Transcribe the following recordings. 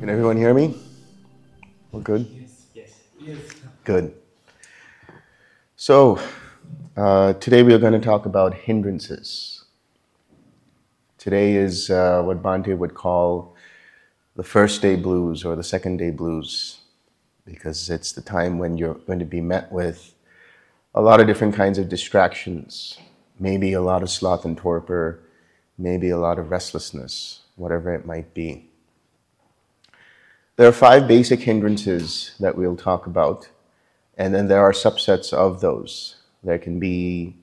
Can everyone hear me? We're good? Yes. Yes. Good. So, uh, today we are going to talk about hindrances. Today is uh, what Bhante would call the first day blues or the second day blues, because it's the time when you're going to be met with a lot of different kinds of distractions, maybe a lot of sloth and torpor, maybe a lot of restlessness, whatever it might be. There are five basic hindrances that we'll talk about, and then there are subsets of those. There can be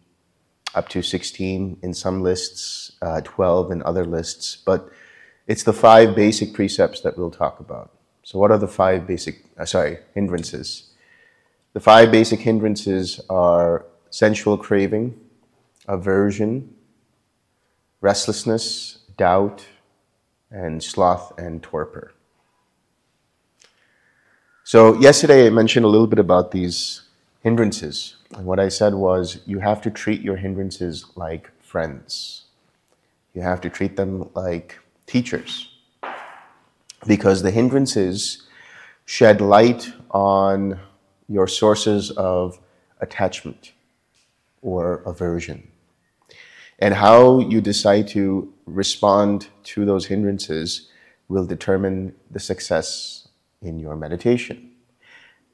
up to 16 in some lists, uh, 12 in other lists, but it's the five basic precepts that we'll talk about. So, what are the five basic, uh, sorry, hindrances? The five basic hindrances are sensual craving, aversion, restlessness, doubt, and sloth and torpor. So, yesterday I mentioned a little bit about these hindrances. And what I said was you have to treat your hindrances like friends, you have to treat them like teachers. Because the hindrances shed light on your sources of attachment or aversion. And how you decide to respond to those hindrances will determine the success in your meditation.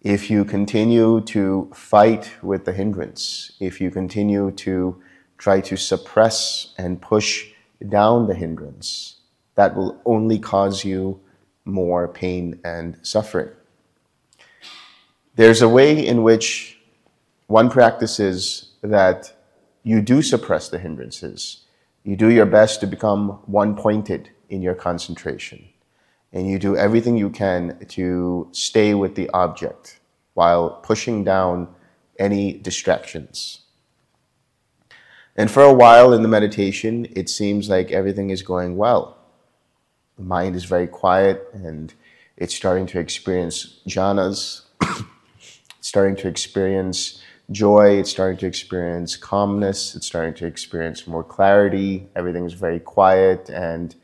If you continue to fight with the hindrance, if you continue to try to suppress and push down the hindrance, that will only cause you more pain and suffering. There's a way in which one practices that you do suppress the hindrances. You do your best to become one pointed in your concentration and you do everything you can to stay with the object while pushing down any distractions. And for a while in the meditation, it seems like everything is going well. The mind is very quiet and it's starting to experience jhanas, it's starting to experience joy, it's starting to experience calmness, it's starting to experience more clarity, everything is very quiet and,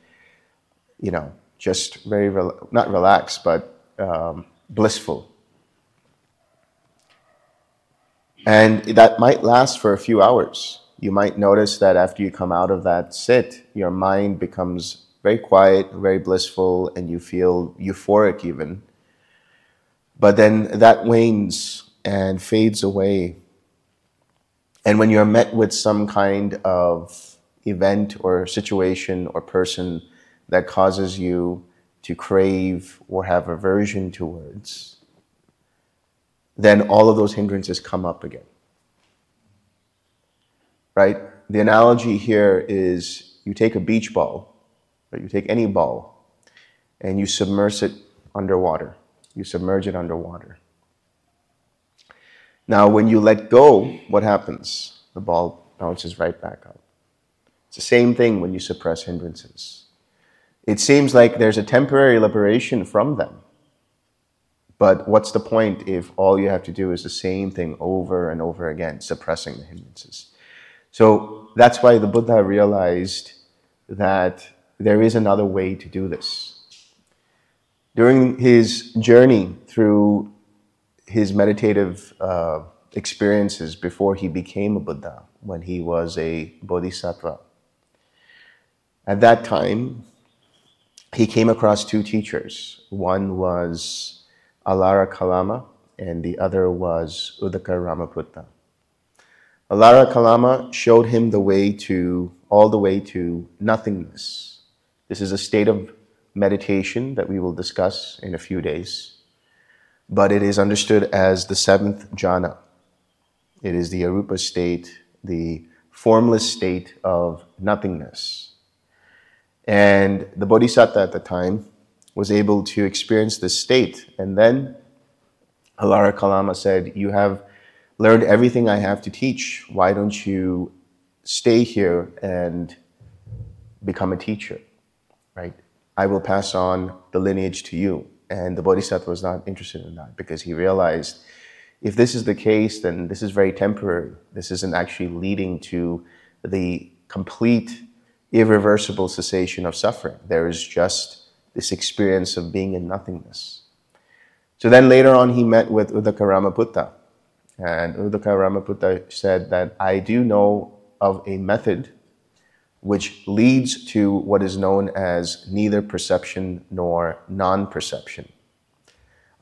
you know, just very, rel- not relaxed, but um, blissful. And that might last for a few hours. You might notice that after you come out of that sit, your mind becomes very quiet, very blissful, and you feel euphoric even. But then that wanes and fades away. And when you're met with some kind of event or situation or person that causes you to crave or have aversion towards, then all of those hindrances come up again. Right? The analogy here is you take a beach ball, or you take any ball, and you submerge it underwater. You submerge it underwater. Now, when you let go, what happens? The ball bounces right back up. It's the same thing when you suppress hindrances. It seems like there's a temporary liberation from them. But what's the point if all you have to do is the same thing over and over again, suppressing the hindrances? So that's why the Buddha realized that there is another way to do this. During his journey through his meditative uh, experiences before he became a Buddha, when he was a bodhisattva, at that time, he came across two teachers. One was Alara Kalama, and the other was Uddaka Ramaputta. Alara Kalama showed him the way to, all the way to nothingness. This is a state of meditation that we will discuss in a few days, but it is understood as the seventh jhana. It is the arupa state, the formless state of nothingness. And the Bodhisattva at the time was able to experience this state. And then Alara Kalama said, You have learned everything I have to teach. Why don't you stay here and become a teacher? Right? I will pass on the lineage to you. And the Bodhisattva was not interested in that because he realized if this is the case, then this is very temporary. This isn't actually leading to the complete irreversible cessation of suffering. There is just this experience of being in nothingness. So then later on, he met with Udaka Ramaputta. And Udaka Ramaputta said that I do know of a method which leads to what is known as neither perception nor non perception.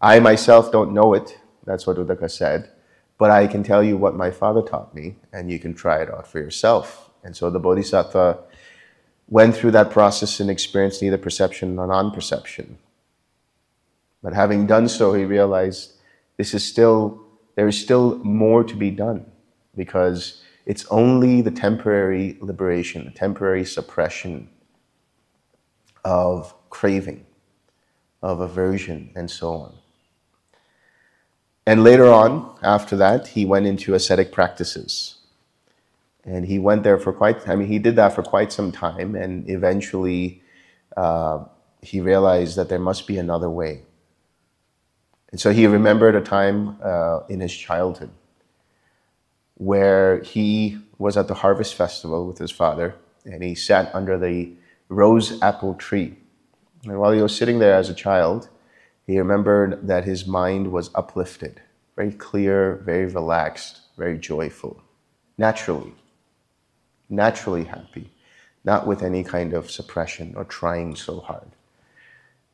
I myself don't know it, that's what Udaka said, but I can tell you what my father taught me, and you can try it out for yourself. And so the Bodhisattva went through that process and experienced neither perception nor non perception. But having done so, he realized this is still, there is still more to be done because it's only the temporary liberation, the temporary suppression of craving, of aversion, and so on. And later on, after that, he went into ascetic practices. And he went there for quite, I mean, he did that for quite some time, and eventually uh, he realized that there must be another way. And so he remembered a time uh, in his childhood where he was at the harvest festival with his father and he sat under the rose apple tree. And while he was sitting there as a child, he remembered that his mind was uplifted, very clear, very relaxed, very joyful, naturally, naturally happy, not with any kind of suppression or trying so hard.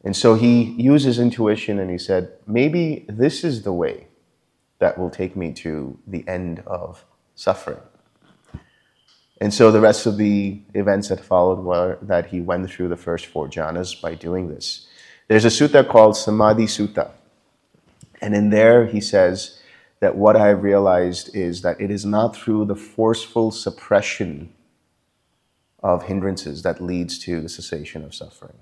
And so he uses intuition and he said, maybe this is the way that will take me to the end of suffering. And so the rest of the events that followed were that he went through the first four jhanas by doing this. There's a sutta called Samadhi Sutta. And in there he says that what I've realized is that it is not through the forceful suppression of hindrances that leads to the cessation of suffering.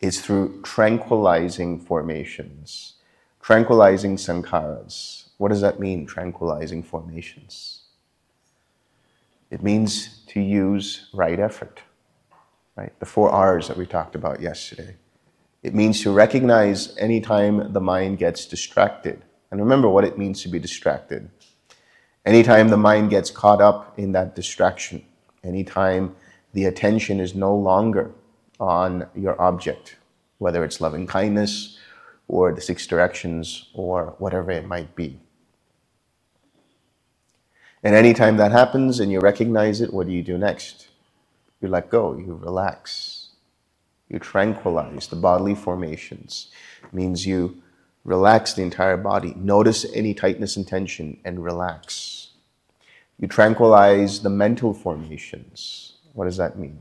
It's through tranquilizing formations, tranquilizing sankharas, what does that mean, tranquilizing formations? It means to use right effort, right? The four R's that we talked about yesterday. It means to recognize anytime the mind gets distracted. And remember what it means to be distracted. Anytime the mind gets caught up in that distraction, anytime the attention is no longer on your object, whether it's loving kindness or the six directions or whatever it might be. And anytime that happens and you recognize it, what do you do next? You let go, you relax, you tranquilize the bodily formations. It means you relax the entire body. Notice any tightness and tension and relax. You tranquilize the mental formations. What does that mean?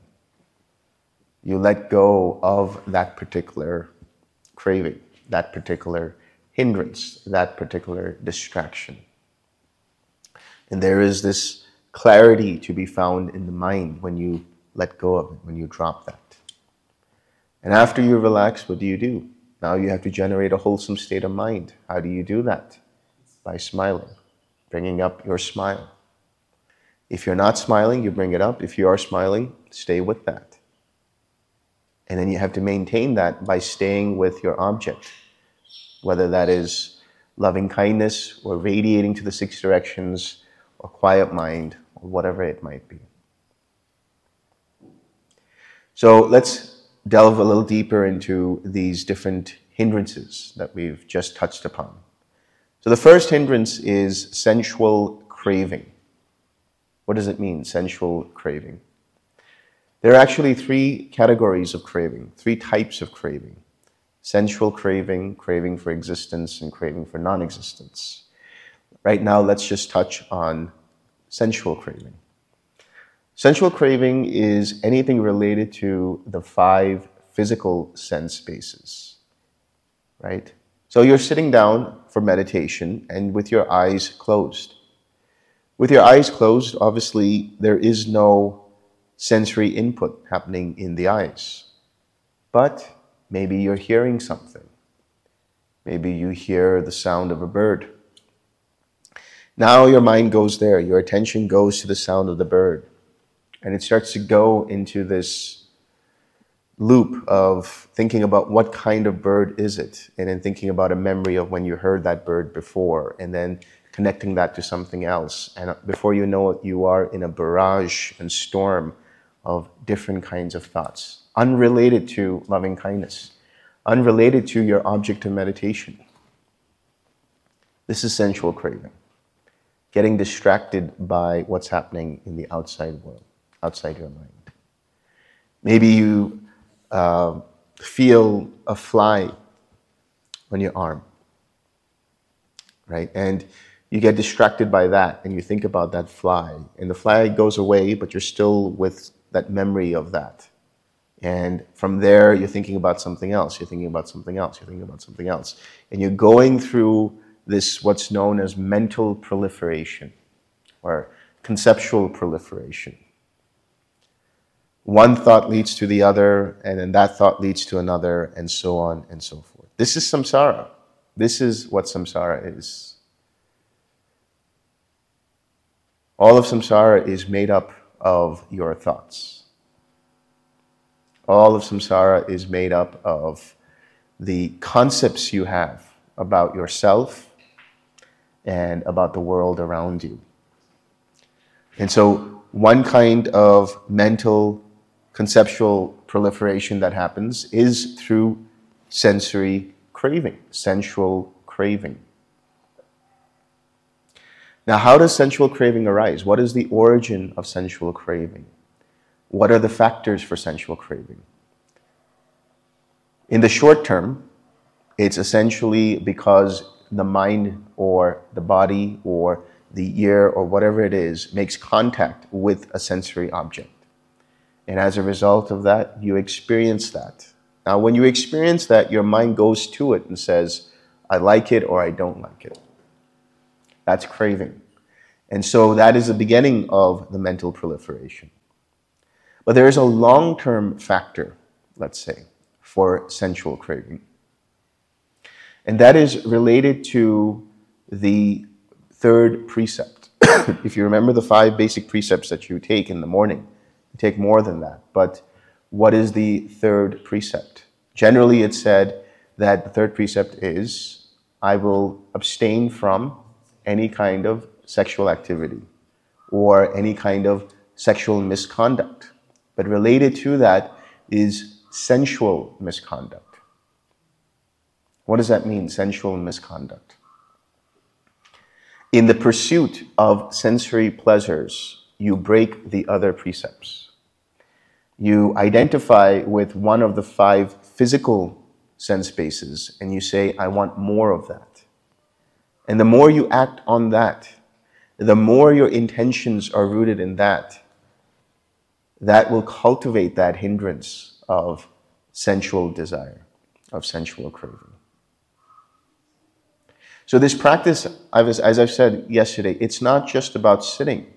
You let go of that particular craving, that particular hindrance, that particular distraction. And there is this clarity to be found in the mind when you let go of it, when you drop that. And after you relax, what do you do? Now you have to generate a wholesome state of mind. How do you do that? By smiling, bringing up your smile. If you're not smiling, you bring it up. If you are smiling, stay with that. And then you have to maintain that by staying with your object, whether that is loving kindness or radiating to the six directions or quiet mind, or whatever it might be. So let's delve a little deeper into these different hindrances that we've just touched upon. So the first hindrance is sensual craving. What does it mean, sensual craving? There are actually three categories of craving, three types of craving sensual craving, craving for existence, and craving for non existence. Right now, let's just touch on sensual craving. Sensual craving is anything related to the five physical sense bases, right? So you're sitting down for meditation and with your eyes closed. With your eyes closed, obviously, there is no sensory input happening in the eyes. But maybe you're hearing something. Maybe you hear the sound of a bird now your mind goes there, your attention goes to the sound of the bird. And it starts to go into this loop of thinking about what kind of bird is it, and then thinking about a memory of when you heard that bird before, and then connecting that to something else. And uh, before you know it, you are in a barrage and storm of different kinds of thoughts, unrelated to loving kindness, unrelated to your object of meditation. This is sensual craving, getting distracted by what's happening in the outside world, outside your mind. Maybe you uh, feel a fly on your arm, right? And you get distracted by that and you think about that fly, and the fly goes away, but you're still with that memory of that. And from there, you're thinking about something else, you're thinking about something else, you're thinking about something else. And you're going through this, what's known as mental proliferation or conceptual proliferation. One thought leads to the other, and then that thought leads to another, and so on and so forth. This is samsara. This is what samsara is. All of samsara is made up of your thoughts. All of samsara is made up of the concepts you have about yourself and about the world around you. And so, one kind of mental conceptual proliferation that happens is through sensory craving, sensual craving. Now, how does sensual craving arise? What is the origin of sensual craving? What are the factors for sensual craving? In the short term, it's essentially because the mind or the body or the ear or whatever it is makes contact with a sensory object. And as a result of that, you experience that. Now, when you experience that, your mind goes to it and says, I like it or I don't like it. That's craving. And so that is the beginning of the mental proliferation. But there is a long term factor, let's say, for sensual craving. And that is related to the third precept. if you remember the five basic precepts that you take in the morning, take more than that. But what is the third precept? Generally, it's said that the third precept is I will abstain from any kind of sexual activity or any kind of sexual misconduct. But related to that is sensual misconduct. What does that mean, sensual misconduct? In the pursuit of sensory pleasures, you break the other precepts. You identify with one of the five physical sense bases and you say, I want more of that. And the more you act on that, the more your intentions are rooted in that, that will cultivate that hindrance of sensual desire, of sensual craving. So, this practice, as I've said yesterday, it's not just about sitting.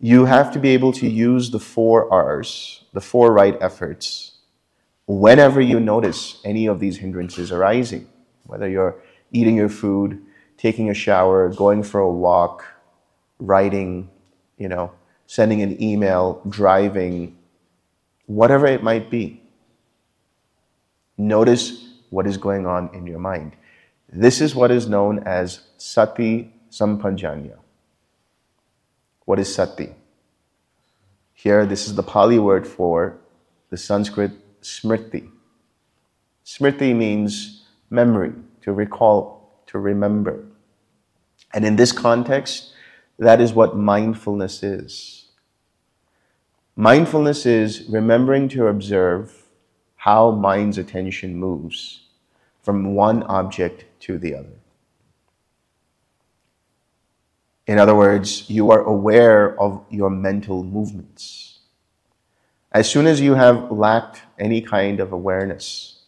You have to be able to use the four R's, the four right efforts, whenever you notice any of these hindrances arising, whether you're eating your food, taking a shower, going for a walk, writing, you know, sending an email, driving, whatever it might be. Notice what is going on in your mind. This is what is known as sati sampajanya. What is sati? Here, this is the Pali word for the Sanskrit smriti. Smriti means memory, to recall, to remember. And in this context, that is what mindfulness is. Mindfulness is remembering to observe how mind's attention moves from one object to the other. In other words, you are aware of your mental movements. As soon as you have lacked any kind of awareness,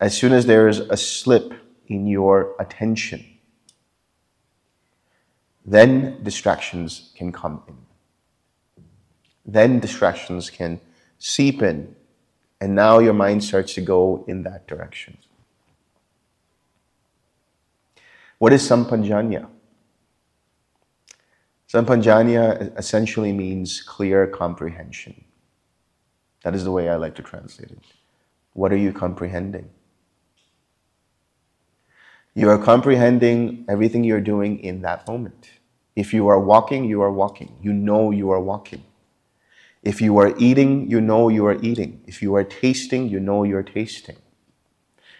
as soon as there is a slip in your attention, then distractions can come in. Then distractions can seep in, and now your mind starts to go in that direction. What is sampajanya? Sampajanya essentially means clear comprehension. That is the way I like to translate it. What are you comprehending? You are comprehending everything you're doing in that moment. If you are walking, you are walking. You know you are walking. If you are eating, you know you are eating. If you are tasting, you know you're tasting.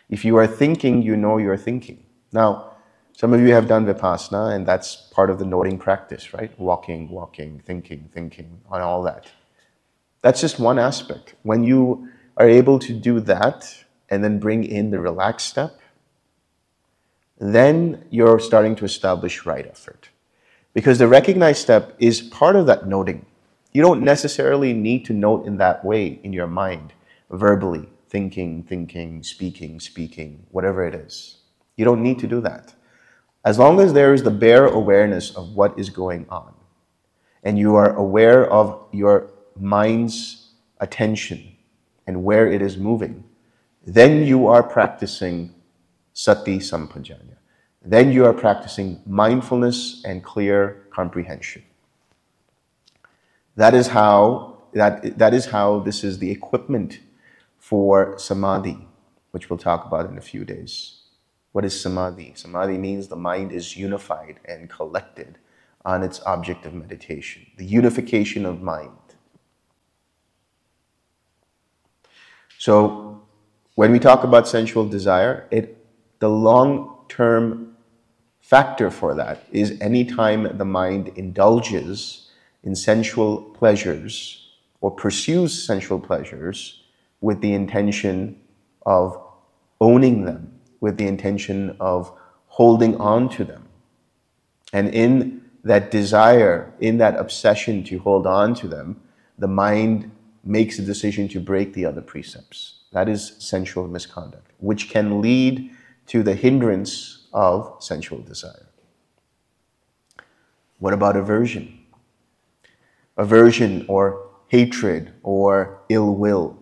If you are thinking, you know you're thinking. Now, some of you have done Vipassana, and that's part of the noting practice, right? Walking, walking, thinking, thinking, and all that. That's just one aspect. When you are able to do that and then bring in the relaxed step, then you're starting to establish right effort. Because the recognized step is part of that noting. You don't necessarily need to note in that way in your mind, verbally, thinking, thinking, speaking, speaking, whatever it is. You don't need to do that. As long as there is the bare awareness of what is going on, and you are aware of your mind's attention and where it is moving, then you are practicing sati sampajanya. Then you are practicing mindfulness and clear comprehension. That is how that, that is how this is the equipment for samadhi, which we'll talk about in a few days. What is samadhi? Samadhi means the mind is unified and collected on its object of meditation, the unification of mind. So, when we talk about sensual desire, it, the long term factor for that is anytime the mind indulges in sensual pleasures or pursues sensual pleasures with the intention of owning them, with the intention of holding on to them. And in that desire, in that obsession to hold on to them, the mind makes a decision to break the other precepts. That is sensual misconduct, which can lead to the hindrance of sensual desire. What about aversion? Aversion or hatred or ill will.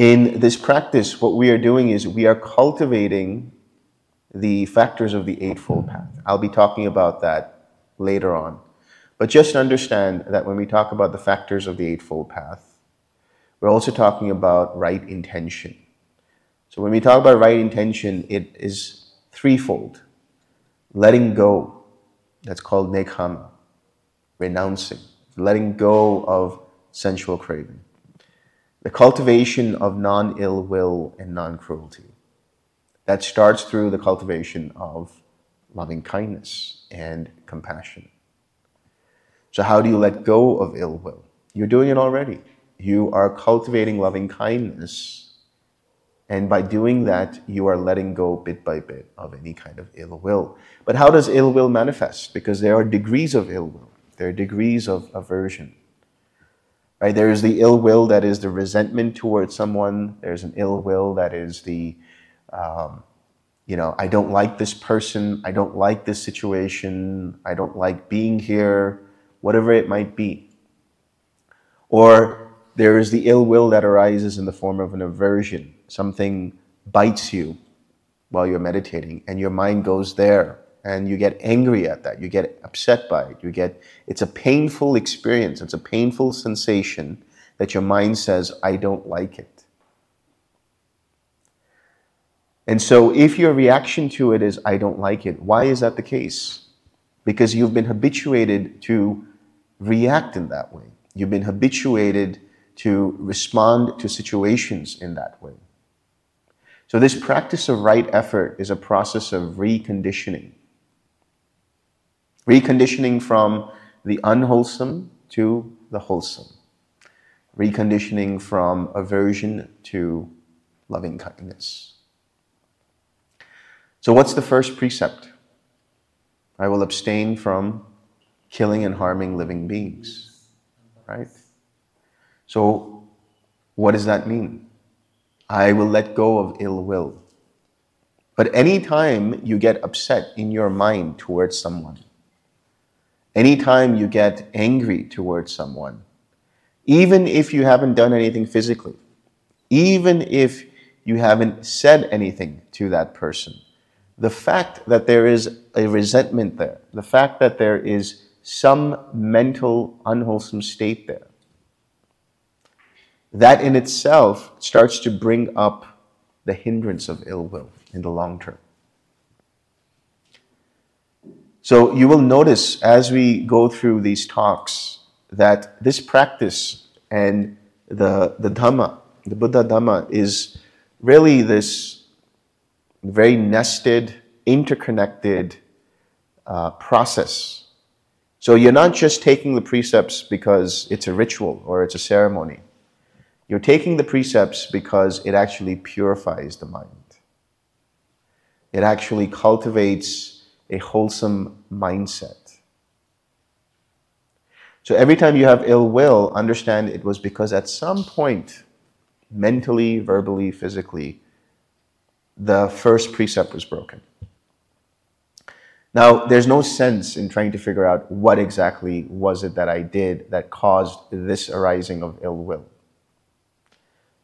In this practice, what we are doing is we are cultivating the factors of the Eightfold Path. I'll be talking about that later on. But just understand that when we talk about the factors of the Eightfold Path, we're also talking about right intention. So when we talk about right intention, it is threefold letting go, that's called nekkhamma, renouncing, letting go of sensual craving, the cultivation of non ill will and non cruelty. That starts through the cultivation of loving kindness and compassion. So, how do you let go of ill will? You're doing it already. You are cultivating loving kindness. And by doing that, you are letting go bit by bit of any kind of ill will. But how does ill will manifest? Because there are degrees of ill will, there are degrees of aversion. Right? There is the ill will that is the resentment towards someone, there's an ill will that is the um, you know, I don't like this person, I don't like this situation, I don't like being here, whatever it might be. Or there is the ill will that arises in the form of an aversion. Something bites you while you're meditating, and your mind goes there, and you get angry at that. You get upset by it. You get it's a painful experience. It's a painful sensation that your mind says, "I don't like it." And so, if your reaction to it is, "I don't like it," why is that the case? Because you've been habituated to react in that way. You've been habituated to respond to situations in that way. So, this practice of right effort is a process of reconditioning. Reconditioning from the unwholesome to the wholesome. Reconditioning from aversion to loving kindness. So, what's the first precept? I will abstain from killing and harming living beings. Right? So, what does that mean? I will let go of ill will. But anytime you get upset in your mind towards someone, anytime you get angry towards someone, even if you haven't done anything physically, even if you haven't said anything to that person, the fact that there is a resentment there, the fact that there is some mental unwholesome state there. That in itself starts to bring up the hindrance of ill will in the long term. So you will notice as we go through these talks that this practice and the, the Dhamma, the Buddha Dhamma, is really this very nested, interconnected uh, process. So you're not just taking the precepts because it's a ritual or it's a ceremony. You're taking the precepts because it actually purifies the mind. It actually cultivates a wholesome mindset. So every time you have ill will, understand it was because at some point, mentally, verbally, physically, the first precept was broken. Now, there's no sense in trying to figure out what exactly was it that I did that caused this arising of ill will.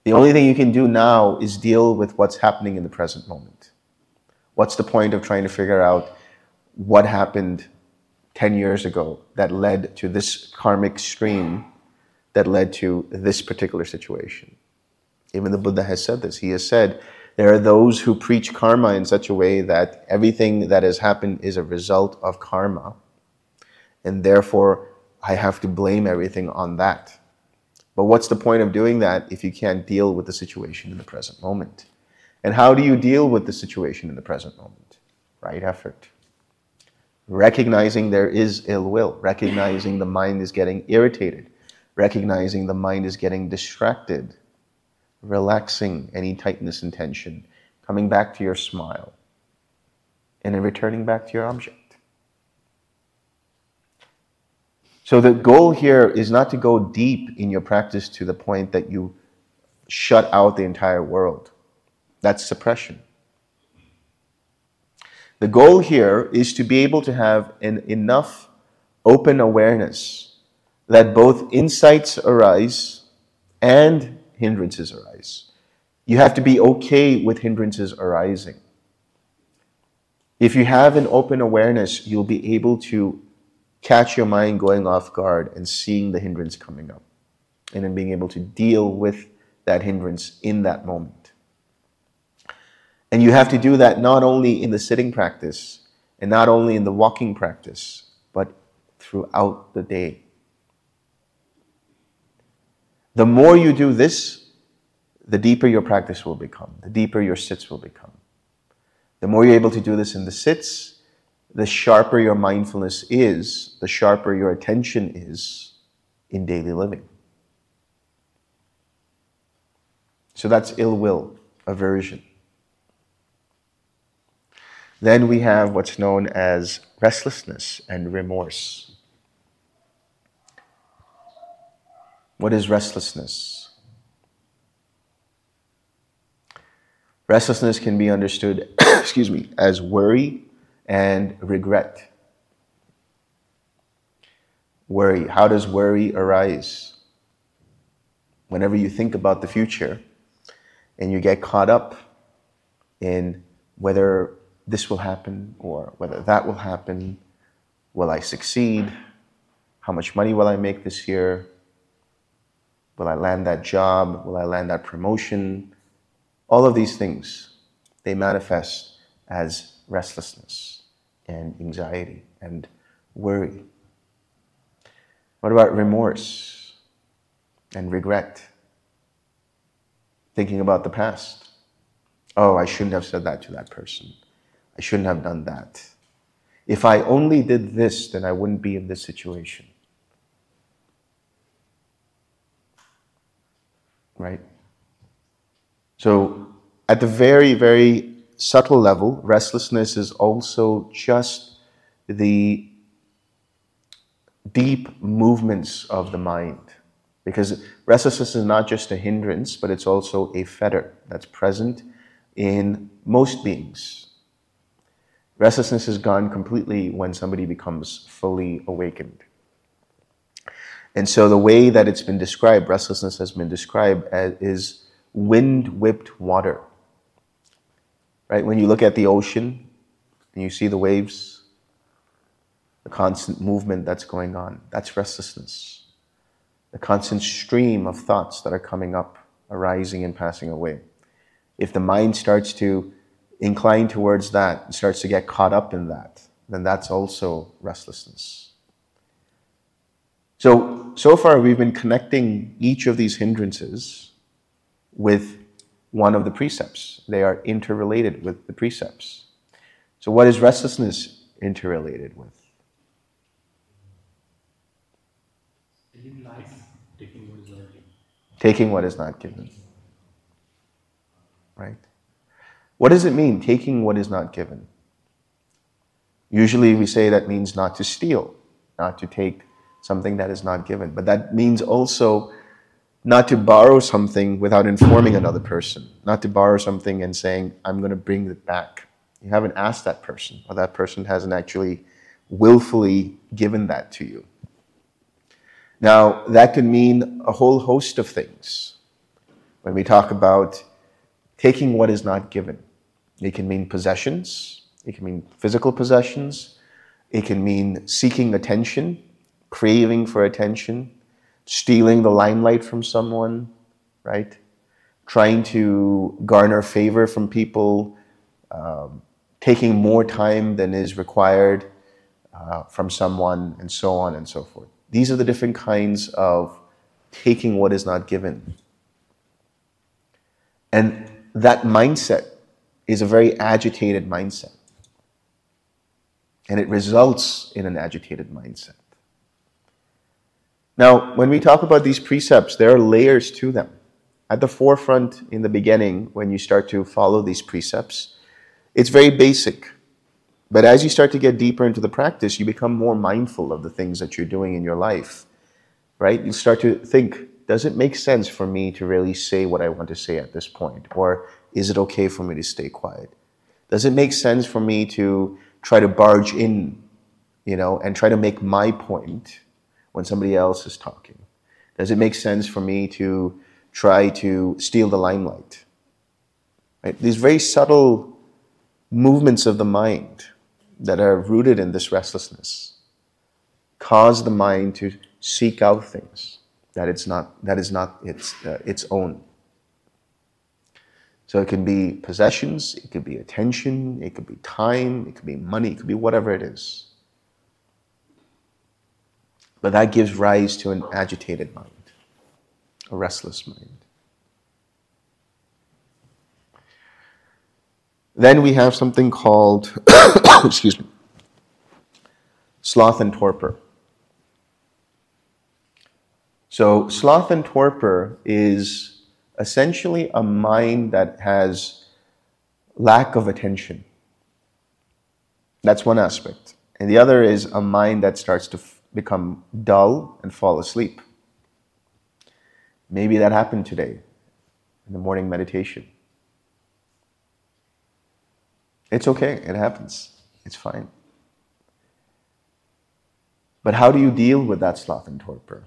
The only thing you can do now is deal with what's happening in the present moment. What's the point of trying to figure out what happened 10 years ago that led to this karmic stream that led to this particular situation? Even the Buddha has said this. He has said, there are those who preach karma in such a way that everything that has happened is a result of karma, and therefore I have to blame everything on that. But what's the point of doing that if you can't deal with the situation in the present moment? And how do you deal with the situation in the present moment? Right effort. Recognizing there is ill will, recognizing the mind is getting irritated, recognizing the mind is getting distracted relaxing any tightness and tension, coming back to your smile, and then returning back to your object. So the goal here is not to go deep in your practice to the point that you shut out the entire world. That's suppression. The goal here is to be able to have an enough open awareness that both insights arise and hindrances arise. You have to be okay with hindrances arising. If you have an open awareness, you'll be able to catch your mind going off guard and seeing the hindrance coming up, and then being able to deal with that hindrance in that moment. And you have to do that not only in the sitting practice and not only in the walking practice, but throughout the day. The more you do this, the deeper your practice will become, the deeper your sits will become. The more you're able to do this in the sits, the sharper your mindfulness is, the sharper your attention is in daily living. So that's ill will, aversion. Then we have what's known as restlessness and remorse. What is restlessness? Restlessness can be understood, excuse me, as worry and regret. Worry. How does worry arise? Whenever you think about the future and you get caught up in whether this will happen or whether that will happen, will I succeed? How much money will I make this year? Will I land that job? Will I land that promotion? All of these things, they manifest as restlessness and anxiety and worry. What about remorse and regret? Thinking about the past. Oh, I shouldn't have said that to that person. I shouldn't have done that. If I only did this, then I wouldn't be in this situation. right? So, at the very, very subtle level, restlessness is also just the deep movements of the mind. Because restlessness is not just a hindrance, but it's also a fetter that's present in most beings. Restlessness is gone completely when somebody becomes fully awakened. And so the way that it's been described, restlessness has been described as is wind whipped water. Right? When you look at the ocean and you see the waves, the constant movement that's going on, that's restlessness. The constant stream of thoughts that are coming up, arising and passing away. If the mind starts to incline towards that, starts to get caught up in that, then that's also restlessness. So, so far we've been connecting each of these hindrances with one of the precepts. They are interrelated with the precepts. So, what is restlessness interrelated with? Taking what is not given. Right? What does it mean, taking what is not given? Usually we say that means not to steal, not to take something that is not given. But that means also not to borrow something without informing another person, not to borrow something and saying, I'm going to bring it back. You haven't asked that person, or that person hasn't actually willfully given that to you. Now, that could mean a whole host of things. When we talk about taking what is not given, it can mean possessions, it can mean physical possessions, it can mean seeking attention, craving for attention, stealing the limelight from someone, right? Trying to garner favor from people, um, taking more time than is required uh, from someone, and so on and so forth. These are the different kinds of taking what is not given. And that mindset is a very agitated mindset. And it results in an agitated mindset. Now, when we talk about these precepts, there are layers to them. At the forefront, in the beginning, when you start to follow these precepts, it's very basic. But as you start to get deeper into the practice, you become more mindful of the things that you're doing in your life, right? You start to think, does it make sense for me to really say what I want to say at this point? Or is it okay for me to stay quiet? Does it make sense for me to try to barge in, you know, and try to make my point when somebody else is talking? Does it make sense for me to try to steal the limelight? Right? These very subtle movements of the mind that are rooted in this restlessness cause the mind to seek out things that it's not that is not its uh, its own. So it can be possessions, it could be attention, it could be time, it could be money, it could be whatever it is. But that gives rise to an agitated mind, a restless mind. Then we have something called, excuse me, sloth and torpor. So, sloth and torpor is essentially a mind that has lack of attention. That's one aspect. And the other is a mind that starts to become dull and fall asleep. Maybe that happened today in the morning meditation. It's okay, it happens. It's fine. But how do you deal with that sloth and torpor?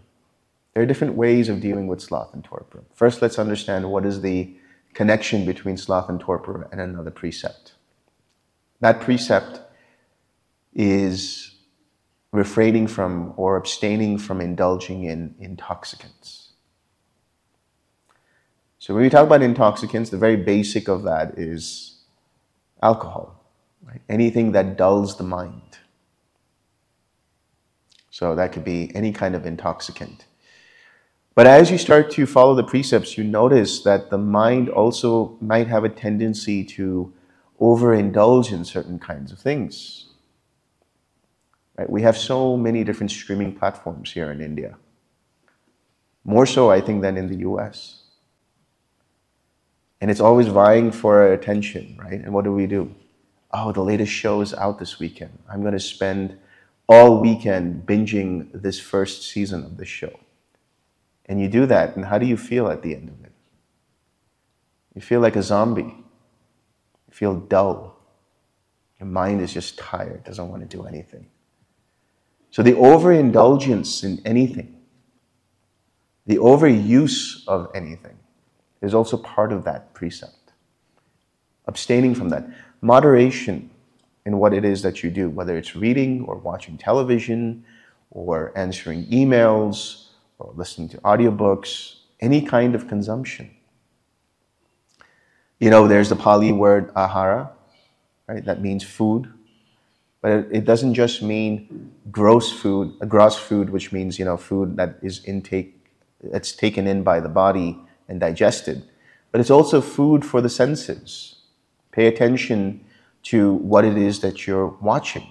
There are different ways of dealing with sloth and torpor. First, let's understand what is the connection between sloth and torpor and another precept. That precept is refraining from or abstaining from indulging in intoxicants. So, when we talk about intoxicants, the very basic of that is alcohol, right? anything that dulls the mind. So, that could be any kind of intoxicant. But as you start to follow the precepts, you notice that the mind also might have a tendency to overindulge in certain kinds of things. Right? We have so many different streaming platforms here in India. More so, I think, than in the US. And it's always vying for our attention, right? And what do we do? Oh, the latest show is out this weekend. I'm going to spend all weekend binging this first season of the show. And you do that, and how do you feel at the end of it? You feel like a zombie. You feel dull. Your mind is just tired, doesn't want to do anything. So the overindulgence in anything, the overuse of anything, is also part of that precept. Abstaining from that. Moderation in what it is that you do, whether it's reading or watching television or answering emails or listening to audiobooks, any kind of consumption. You know, there's the Pali word ahara, right? That means food. But it, doesn't just mean gross food, uh, gross food, which means you know food that is intake that's taken in by the body and digested, but it's also food for the senses. Pay attention to what it is that you're watching.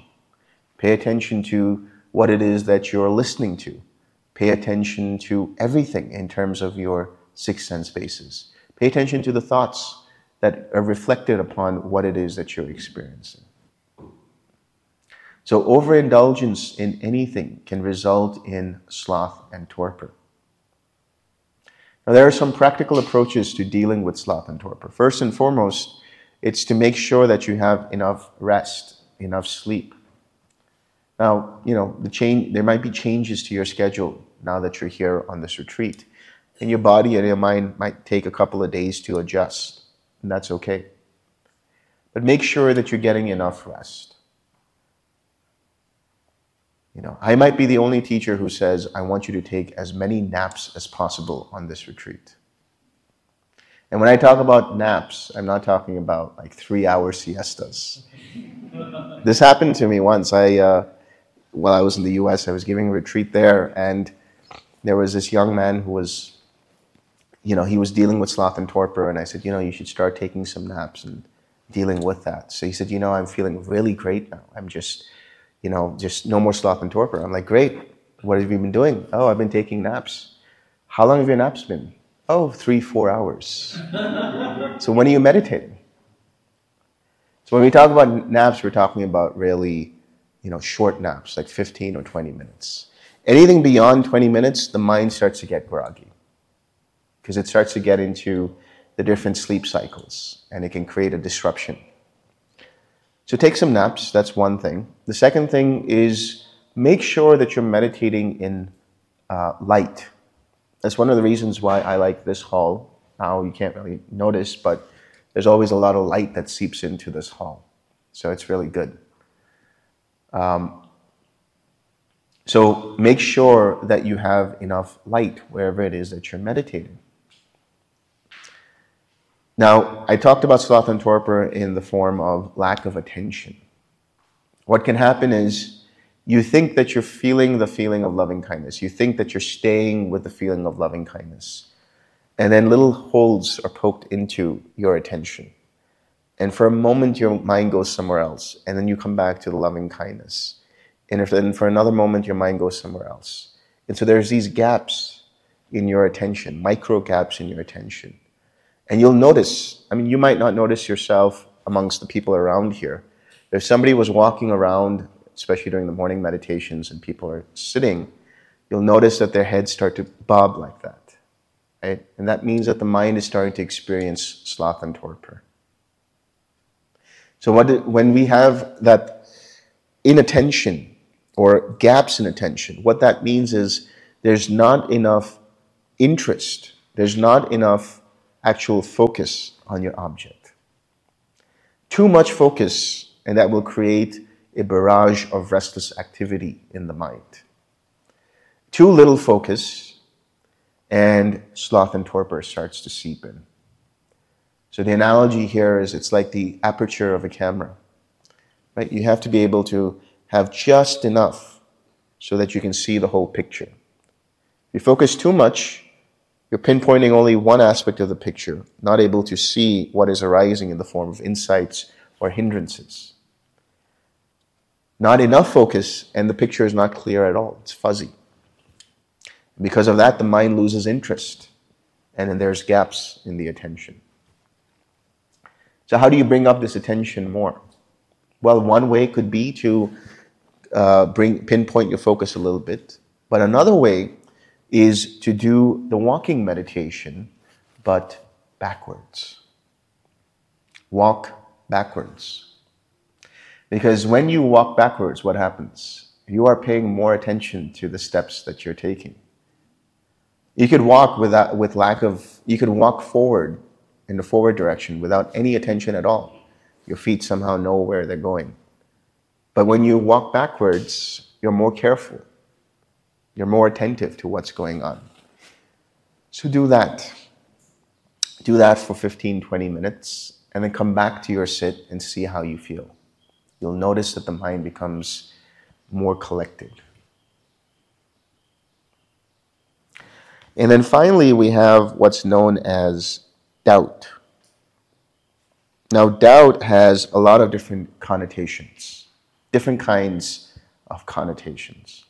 Pay attention to what it is that you're listening to. Pay attention to everything in terms of your six sense bases. Pay attention to the thoughts that are reflected upon what it is that you're experiencing. So, overindulgence in anything can result in sloth and torpor. Now, there are some practical approaches to dealing with sloth and torpor. First and foremost, it's to make sure that you have enough rest, enough sleep. Now, you know, the change, there might be changes to your schedule now that you're here on this retreat. And your body and your mind might take a couple of days to adjust, and that's okay. But make sure that you're getting enough rest. You know, I might be the only teacher who says, I want you to take as many naps as possible on this retreat. And when I talk about naps, I'm not talking about like three hour siestas. this happened to me once. I, uh, while I was in the US, I was giving a retreat there, and there was this young man who was, you know, he was dealing with sloth and torpor, and I said, you know, you should start taking some naps and dealing with that. So he said, you know, I'm feeling really great now. I'm just, you know, just no more sloth and torpor. I'm like, great. What have you been doing? Oh, I've been taking naps. How long have your naps been? Oh, three, four hours. so when are you meditating? So when we talk about naps, we're talking about really, you know, short naps, like 15 or 20 minutes. Anything beyond 20 minutes, the mind starts to get groggy because it starts to get into the different sleep cycles and it can create a disruption. So take some naps, that's one thing. The second thing is make sure that you're meditating in uh, light. That's one of the reasons why I like this hall. Now you can't really notice, but there's always a lot of light that seeps into this hall. So it's really good. Um, so make sure that you have enough light wherever it is that you're meditating. Now, I talked about sloth and torpor in the form of lack of attention. What can happen is you think that you're feeling the feeling of loving kindness. You think that you're staying with the feeling of loving kindness. And then little holes are poked into your attention. And for a moment, your mind goes somewhere else. And then you come back to the loving kindness. And if then for another moment, your mind goes somewhere else. And so there's these gaps in your attention, micro gaps in your attention. And you'll notice, I mean, you might not notice yourself amongst the people around here. If somebody was walking around, especially during the morning meditations, and people are sitting, you'll notice that their heads start to bob like that. Right? And that means that the mind is starting to experience sloth and torpor. So what, when we have that inattention or gaps in attention, what that means is there's not enough interest, there's not enough actual focus on your object. Too much focus, and that will create a barrage of restless activity in the mind. Too little focus, and sloth and torpor starts to seep in. So the analogy here is it's like the aperture of a camera. Right? You have to be able to have just enough so that you can see the whole picture. If you focus too much, you're pinpointing only one aspect of the picture, not able to see what is arising in the form of insights or hindrances. Not enough focus, and the picture is not clear at all. It's fuzzy. Because of that, the mind loses interest, and then there's gaps in the attention. So, how do you bring up this attention more? Well, one way could be to uh, bring pinpoint your focus a little bit, but another way is to do the walking meditation, but backwards. Walk backwards. Because when you walk backwards, what happens? You are paying more attention to the steps that you're taking. You could walk without, with lack of, you could walk forward in the forward direction without any attention at all. Your feet somehow know where they're going. But when you walk backwards, you're more careful. You're more attentive to what's going on. So do that. Do that for 15, 20 minutes, and then come back to your sit and see how you feel. You'll notice that the mind becomes more collected. And then finally, we have what's known as doubt. Now, doubt has a lot of different connotations, different kinds of connotations.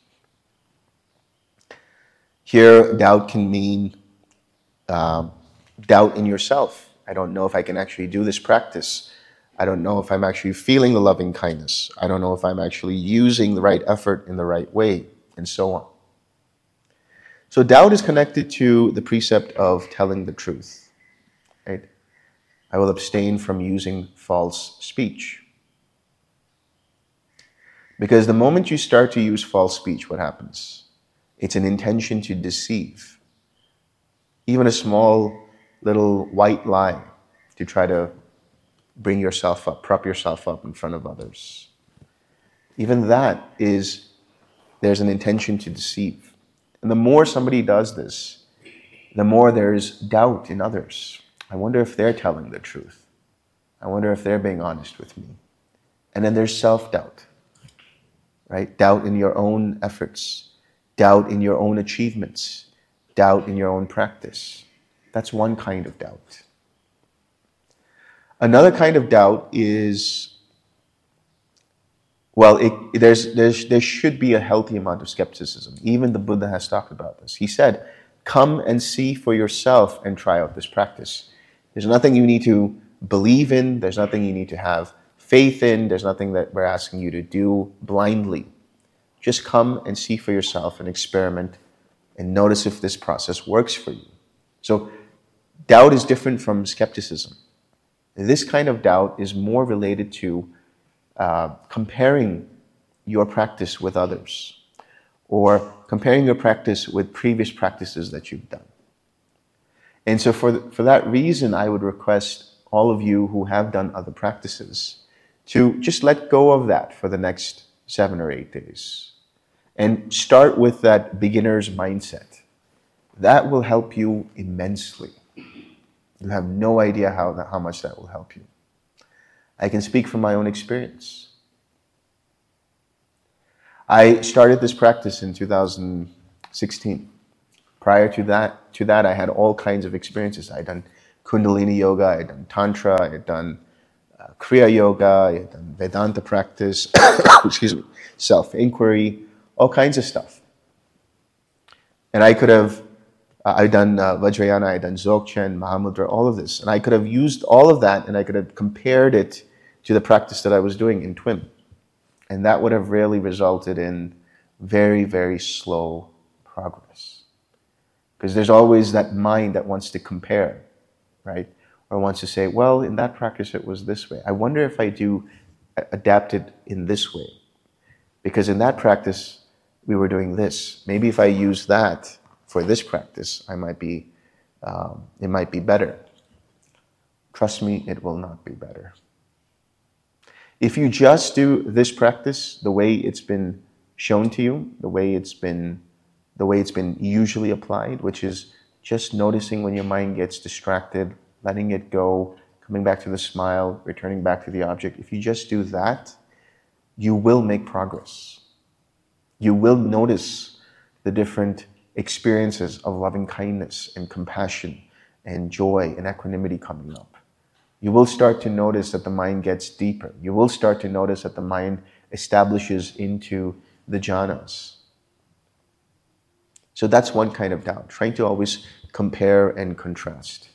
Here, doubt can mean um, doubt in yourself. I don't know if I can actually do this practice. I don't know if I'm actually feeling the loving kindness. I don't know if I'm actually using the right effort in the right way, and so on. So, doubt is connected to the precept of telling the truth. Right? I will abstain from using false speech. Because the moment you start to use false speech, what happens? It's an intention to deceive. Even a small little white lie to try to bring yourself up, prop yourself up in front of others. Even that is, there's an intention to deceive. And the more somebody does this, the more there's doubt in others. I wonder if they're telling the truth. I wonder if they're being honest with me. And then there's self doubt, right? Doubt in your own efforts, doubt in your own achievements, doubt in your own practice. That's one kind of doubt. Another kind of doubt is well, it, there's, there's, there should be a healthy amount of skepticism. Even the Buddha has talked about this. He said, Come and see for yourself and try out this practice. There's nothing you need to believe in, there's nothing you need to have faith in, there's nothing that we're asking you to do blindly. Just come and see for yourself and experiment and notice if this process works for you. So, doubt is different from skepticism. This kind of doubt is more related to uh, comparing your practice with others or comparing your practice with previous practices that you've done. And so, for, the, for that reason, I would request all of you who have done other practices to just let go of that for the next seven or eight days and start with that beginner's mindset. That will help you immensely. You have no idea how, that, how much that will help you. I can speak from my own experience. I started this practice in 2016. Prior to that, to that, I had all kinds of experiences. I had done Kundalini yoga, I had done Tantra, I had done uh, Kriya yoga, Vedanta practice, excuse me, self inquiry, all kinds of stuff. And I could have uh, I've done uh, Vajrayana, I've done Dzogchen, Mahamudra, all of this. And I could have used all of that and I could have compared it to the practice that I was doing in TWIM. And that would have really resulted in very, very slow progress. Because there's always that mind that wants to compare, right? Or wants to say, well, in that practice it was this way. I wonder if I do adapt it in this way. Because in that practice we were doing this. Maybe if I use that, for this practice, I might be, um, it might be better. Trust me, it will not be better. If you just do this practice the way it's been shown to you, the way it's been, the way it's been usually applied, which is just noticing when your mind gets distracted, letting it go, coming back to the smile, returning back to the object. If you just do that, you will make progress. You will notice the different experiences of loving kindness and compassion and joy and equanimity coming up. You will start to notice that the mind gets deeper. You will start to notice that the mind establishes into the jhanas. So that's one kind of doubt, trying to always compare and contrast.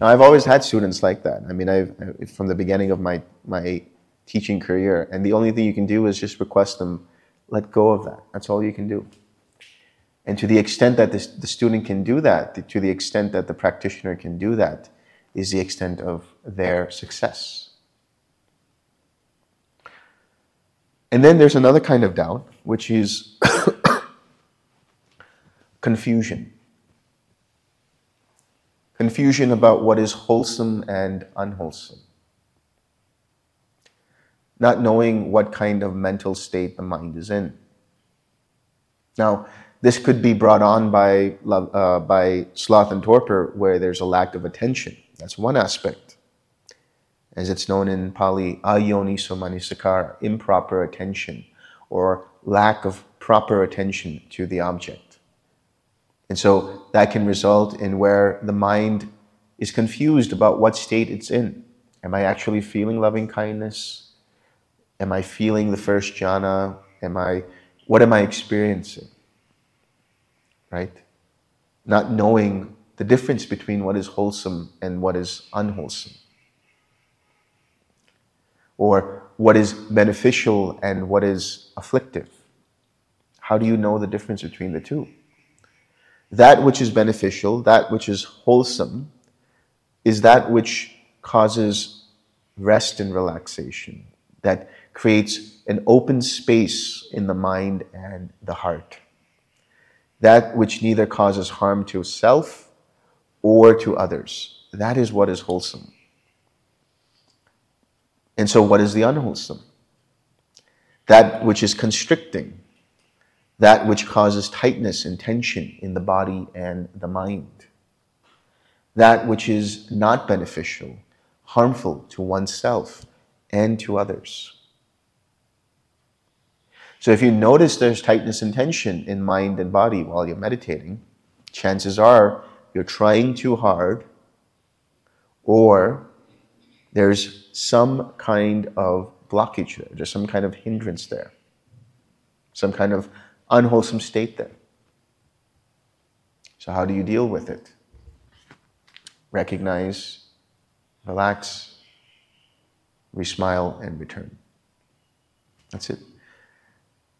Now, I've always had students like that. I mean, I've, from the beginning of my, my teaching career, and the only thing you can do is just request them let go of that. That's all you can do. And to the extent that this, the student can do that, to the extent that the practitioner can do that, is the extent of their success. And then there's another kind of doubt, which is confusion. Confusion about what is wholesome and unwholesome. Not knowing what kind of mental state the mind is in. Now, this could be brought on by, uh, by sloth and torpor, where there's a lack of attention. That's one aspect. as it's known in Pali, ayoniso manasikara, improper attention or lack of proper attention to the object. And so that can result in where the mind is confused about what state it's in. Am I actually feeling loving kindness? Am I feeling the first jhana? Am I what am I experiencing? Right? Not knowing the difference between what is wholesome and what is unwholesome. Or what is beneficial and what is afflictive. How do you know the difference between the two? That which is beneficial, that which is wholesome, is that which causes rest and relaxation, that creates an open space in the mind and the heart. That which neither causes harm to self or to others. That is what is wholesome. And so, what is the unwholesome? That which is constricting, that which causes tightness and tension in the body and the mind, that which is not beneficial, harmful to oneself and to others. So if you notice there's tightness and tension in mind and body while you're meditating, chances are you're trying too hard or there's some kind of blockage there, there's some kind of hindrance there, some kind of unwholesome state then. So, how do you deal with it? Recognize, relax, resmile, and return. That's it.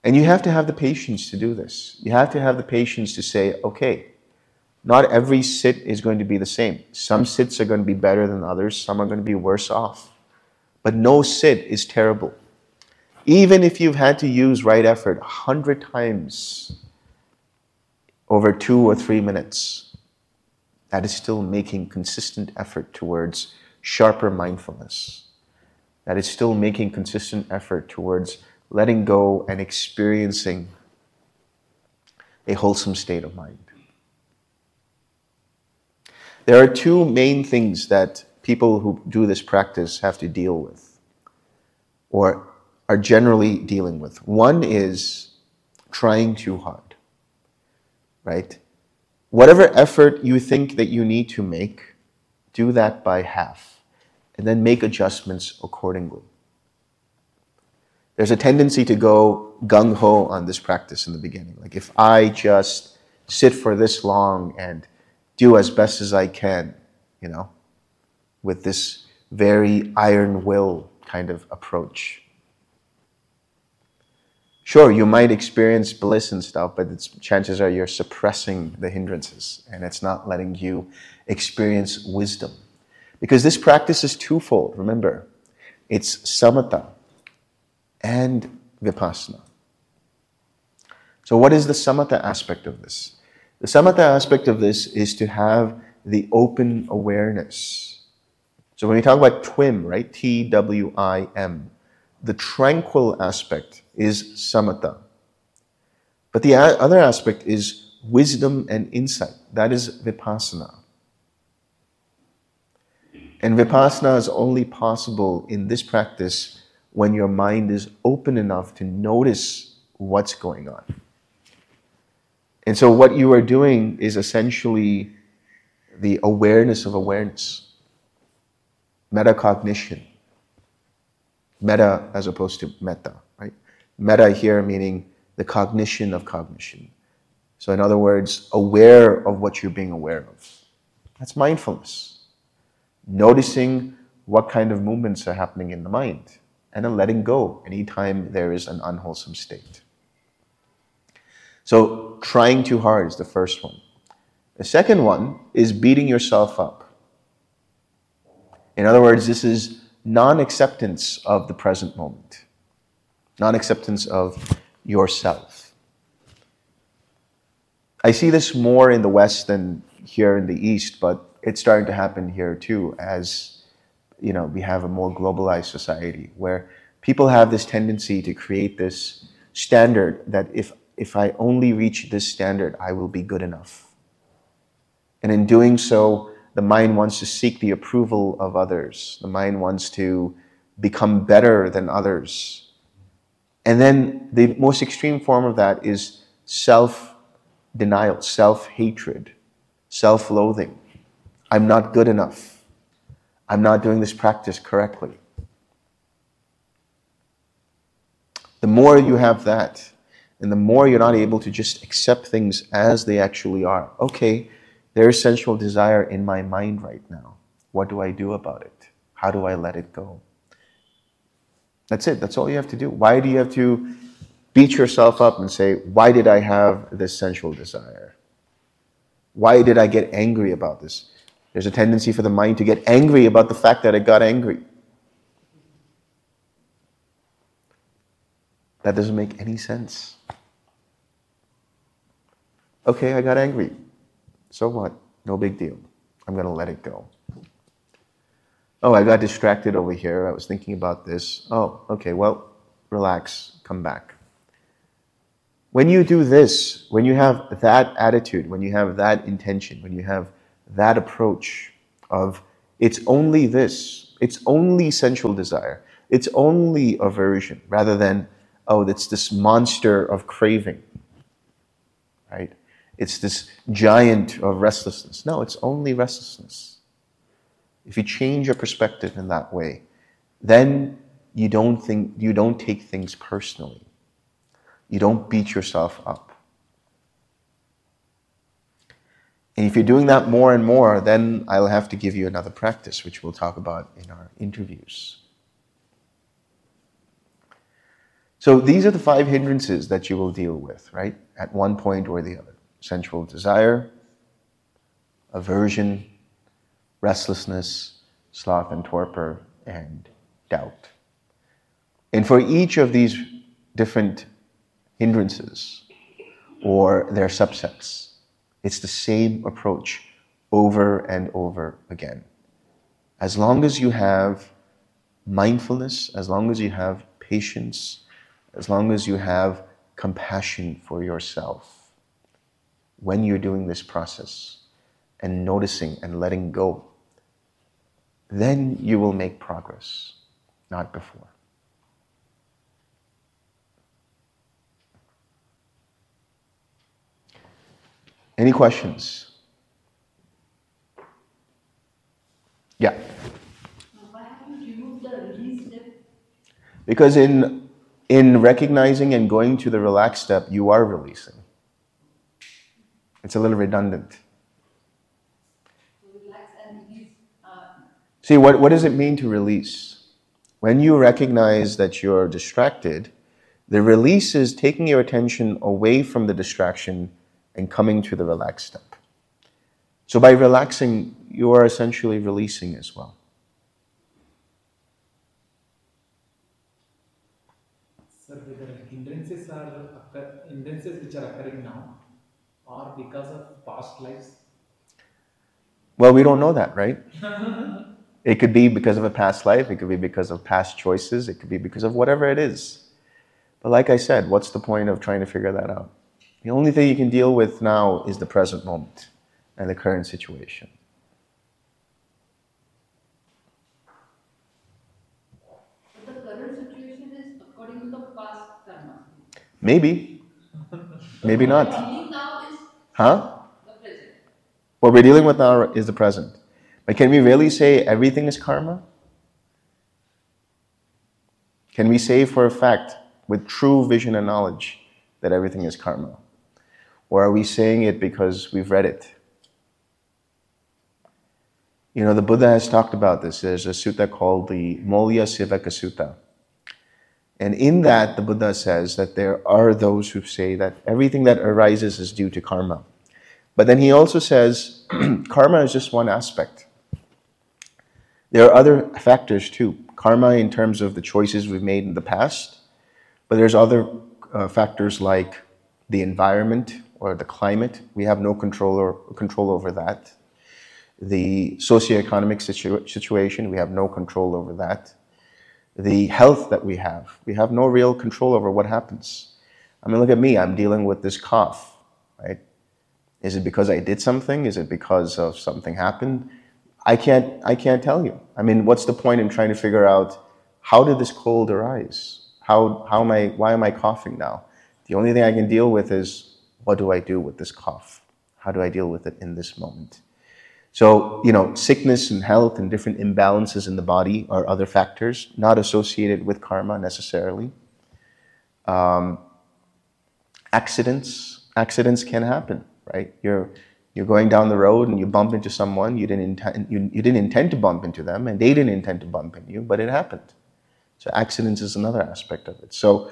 And you have to have the patience to do this. You have to have the patience to say, okay, not every sit is going to be the same. Some sits are going to be better than others, some are going to be worse off. But no sit is terrible. Even if you've had to use right effort a hundred times over two or three minutes, that is still making consistent effort towards sharper mindfulness. That is still making consistent effort towards letting go and experiencing a wholesome state of mind. There are two main things that people who do this practice have to deal with, or are generally dealing with. One is trying too hard, right? Whatever effort you think that you need to make, do that by half, and then make adjustments accordingly. There's a tendency to go gung ho on this practice in the beginning. Like, if I just sit for this long and do as best as I can, you know, with this very iron will kind of approach sure, you might experience bliss and stuff, but chances are you're suppressing the hindrances and it's not letting you experience wisdom. Because this practice is twofold, remember. It's samatha and vipassana. So, what is the samatha aspect of this? The samatha aspect of this is to have the open awareness. So, when we talk about TWIM, right? T W I M, the tranquil aspect is samatha. But the other aspect is wisdom and insight. That is vipassana. And vipassana is only possible in this practice when your mind is open enough to notice what's going on. And so, what you are doing is essentially the awareness of awareness, metacognition. Meta as opposed to metta? Meta here meaning the cognition of cognition. So, in other words, aware of what you're being aware of. That's mindfulness. Noticing what kind of movements are happening in the mind and then letting go anytime there is an unwholesome state. So, trying too hard is the first one. The second one is beating yourself up. In other words, this is non acceptance of the present moment, non acceptance of yourself. I see this more in the West than here in the East, but it's starting to happen here too as you know we have a more globalized society where people have this tendency to create this standard that if if I only reach this standard, I will be good enough. And in doing so, The mind wants to seek the approval of others. The mind wants to become better than others. And then the most extreme form of that is self denial, self hatred, self loathing. I'm not good enough. I'm not doing this practice correctly. The more you have that, and the more you're not able to just accept things as they actually are. Okay, there's sensual desire in my mind right now. What do I do about it? How do I let it go? That's it. That's all you have to do. Why do you have to beat yourself up and say, Why did I have this sensual desire? Why did I get angry about this? There's a tendency for the mind to get angry about the fact that it got angry. That doesn't make any sense. Okay, I got angry. So what? No big deal. I'm going to let it go. Oh, I got distracted over here. I was thinking about this. Oh, okay, well, relax, come back. When you do this, when you have that attitude, when you have that intention, when you have that approach of it's only this, it's only sensual desire, it's only aversion, rather than, oh, it's this monster of craving, right? It's this giant of restlessness. No, it's only restlessness. If you change your perspective in that way, then you don't think you don't take things personally. You don't beat yourself up. And if you're doing that more and more, then I'll have to give you another practice, which we'll talk about in our interviews. So these are the five hindrances that you will deal with, right? At one point or the other sensual desire, aversion, restlessness, sloth and torpor, and doubt. And for each of these different hindrances or their subsets, it's the same approach over and over again. As long as you have mindfulness, as long as you have patience, as long as you have compassion for yourself, when you're doing this process and noticing and letting go, then you will make progress, not before. Any questions? Yeah. Because in, in recognizing and going to the relaxed step, you are releasing. It's a little redundant. See, what, what does it mean to release? When you recognize that you're distracted, the release is taking your attention away from the distraction and coming to the relaxed step. So by relaxing, you are essentially releasing as well. Sir, whether hindrances are occur, hindrances which are occurring now or because of past lives? Well, we don't know that, right? it could be because of a past life, it could be because of past choices, it could be because of whatever it is. But like I said, what's the point of trying to figure that out? The only thing you can deal with now is the present moment and the current situation. But the current situation is according to the past karma. Maybe. Maybe not. Dealing now is Huh? the present. What we're dealing with now is the present. But can we really say everything is karma? Can we say for a fact, with true vision and knowledge, that everything is karma? Or are we saying it because we've read it? You know, the Buddha has talked about this. There's a sutta called the Molya Sivaka Sutta. And in that, the Buddha says that there are those who say that everything that arises is due to karma. But then he also says karma is just one aspect. There are other factors too. Karma, in terms of the choices we've made in the past, but there's other uh, factors like the environment or the climate. We have no control, or, control over that. The socioeconomic situ- situation, we have no control over that. The health that we have, we have no real control over what happens. I mean, look at me, I'm dealing with this cough, right? Is it because I did something? Is it because of something happened? I can't, I can't tell you. I mean, what's the point in trying to figure out how did this cold arise? How, how am I, why am I coughing now? The only thing I can deal with is what do I do with this cough? How do I deal with it in this moment? So, you know, sickness and health and different imbalances in the body are other factors, not associated with karma necessarily. Um, accidents, accidents can happen, right? You're, you're going down the road and you bump into someone, you didn't, intend, you, you didn't intend to bump into them, and they didn't intend to bump into you, but it happened. So, accidents is another aspect of it. So,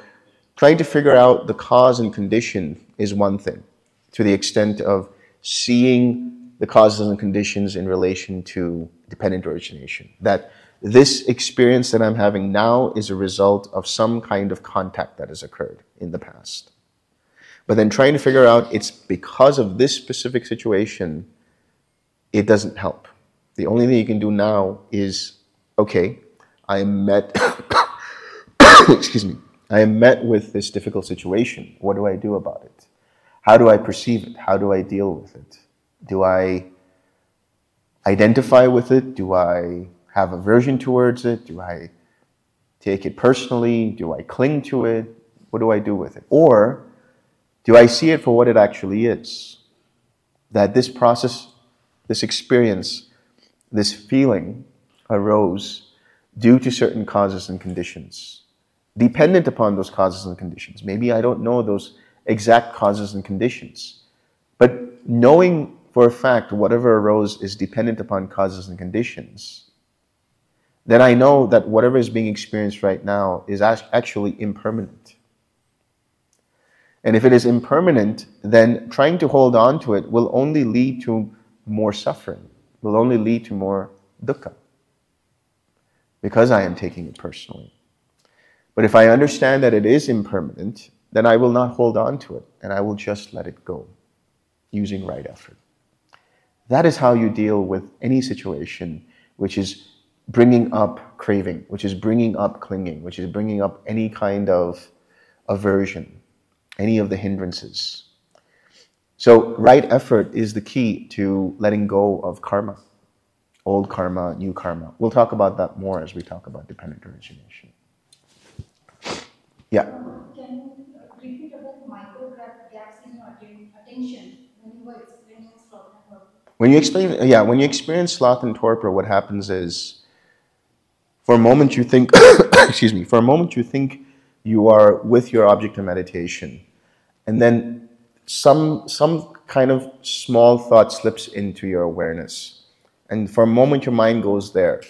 trying to figure out the cause and condition is one thing, to the extent of seeing the causes and conditions in relation to dependent origination. That this experience that I'm having now is a result of some kind of contact that has occurred in the past. But then trying to figure out it's because of this specific situation, it doesn't help. The only thing you can do now is okay, I am met, excuse me, I am met with this difficult situation. What do I do about it? How do I perceive it? How do I deal with it? Do I identify with it? Do I have aversion towards it? Do I take it personally? Do I cling to it? What do I do with it? Or do I see it for what it actually is? That this process, this experience, this feeling arose due to certain causes and conditions, dependent upon those causes and conditions. Maybe I don't know those exact causes and conditions, but knowing for a fact whatever arose is dependent upon causes and conditions, then I know that whatever is being experienced right now is actually impermanent. And if it is impermanent, then trying to hold on to it will only lead to more suffering, will only lead to more dukkha, because I am taking it personally. But if I understand that it is impermanent, then I will not hold on to it and I will just let it go using right effort. That is how you deal with any situation which is bringing up craving, which is bringing up clinging, which is bringing up any kind of aversion, any of the hindrances. So, right effort is the key to letting go of karma, old karma, new karma. We'll talk about that more as we talk about dependent origination. Yeah. Can you repeat about micro gaps in your attention when you were when you explain, yeah, when you experience sloth and torpor, what happens is, for a moment you think, excuse me, for a moment you think you are with your object of meditation, and then some some kind of small thought slips into your awareness, and for a moment your mind goes there,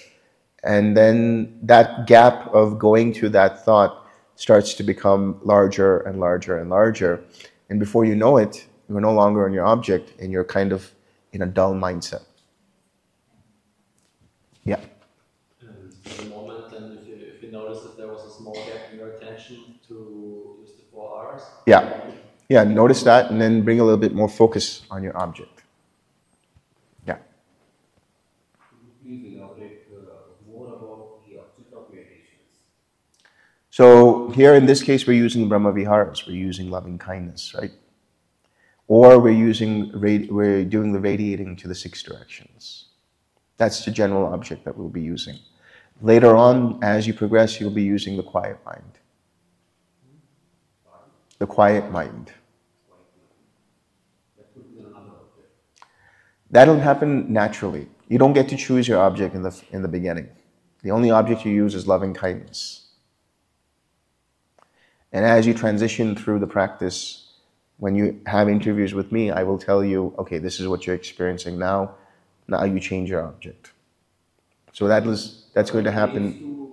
and then that gap of going to that thought starts to become larger and larger and larger, and before you know it, you're no longer on your object, and you're kind of in a dull mindset. Yeah. And for the moment, then, if you, if you notice that there was a small gap in your attention to use the four R's. Yeah. Yeah, notice that and then bring a little bit more focus on your object. Yeah. Uh, more about the object of meditations. So, here in this case, we're using Brahma Viharas, we're using loving kindness, right? or we're using we're doing the radiating to the six directions. That's the general object that we'll be using. Later on, as you progress, you'll be using the quiet mind. The quiet mind. That'll happen naturally. You don't get to choose your object in the, in the beginning. The only object you use is loving kindness. And as you transition through the practice, when you have interviews with me, I will tell you, okay, this is what you're experiencing now. Now you change your object. So that was that's going to happen.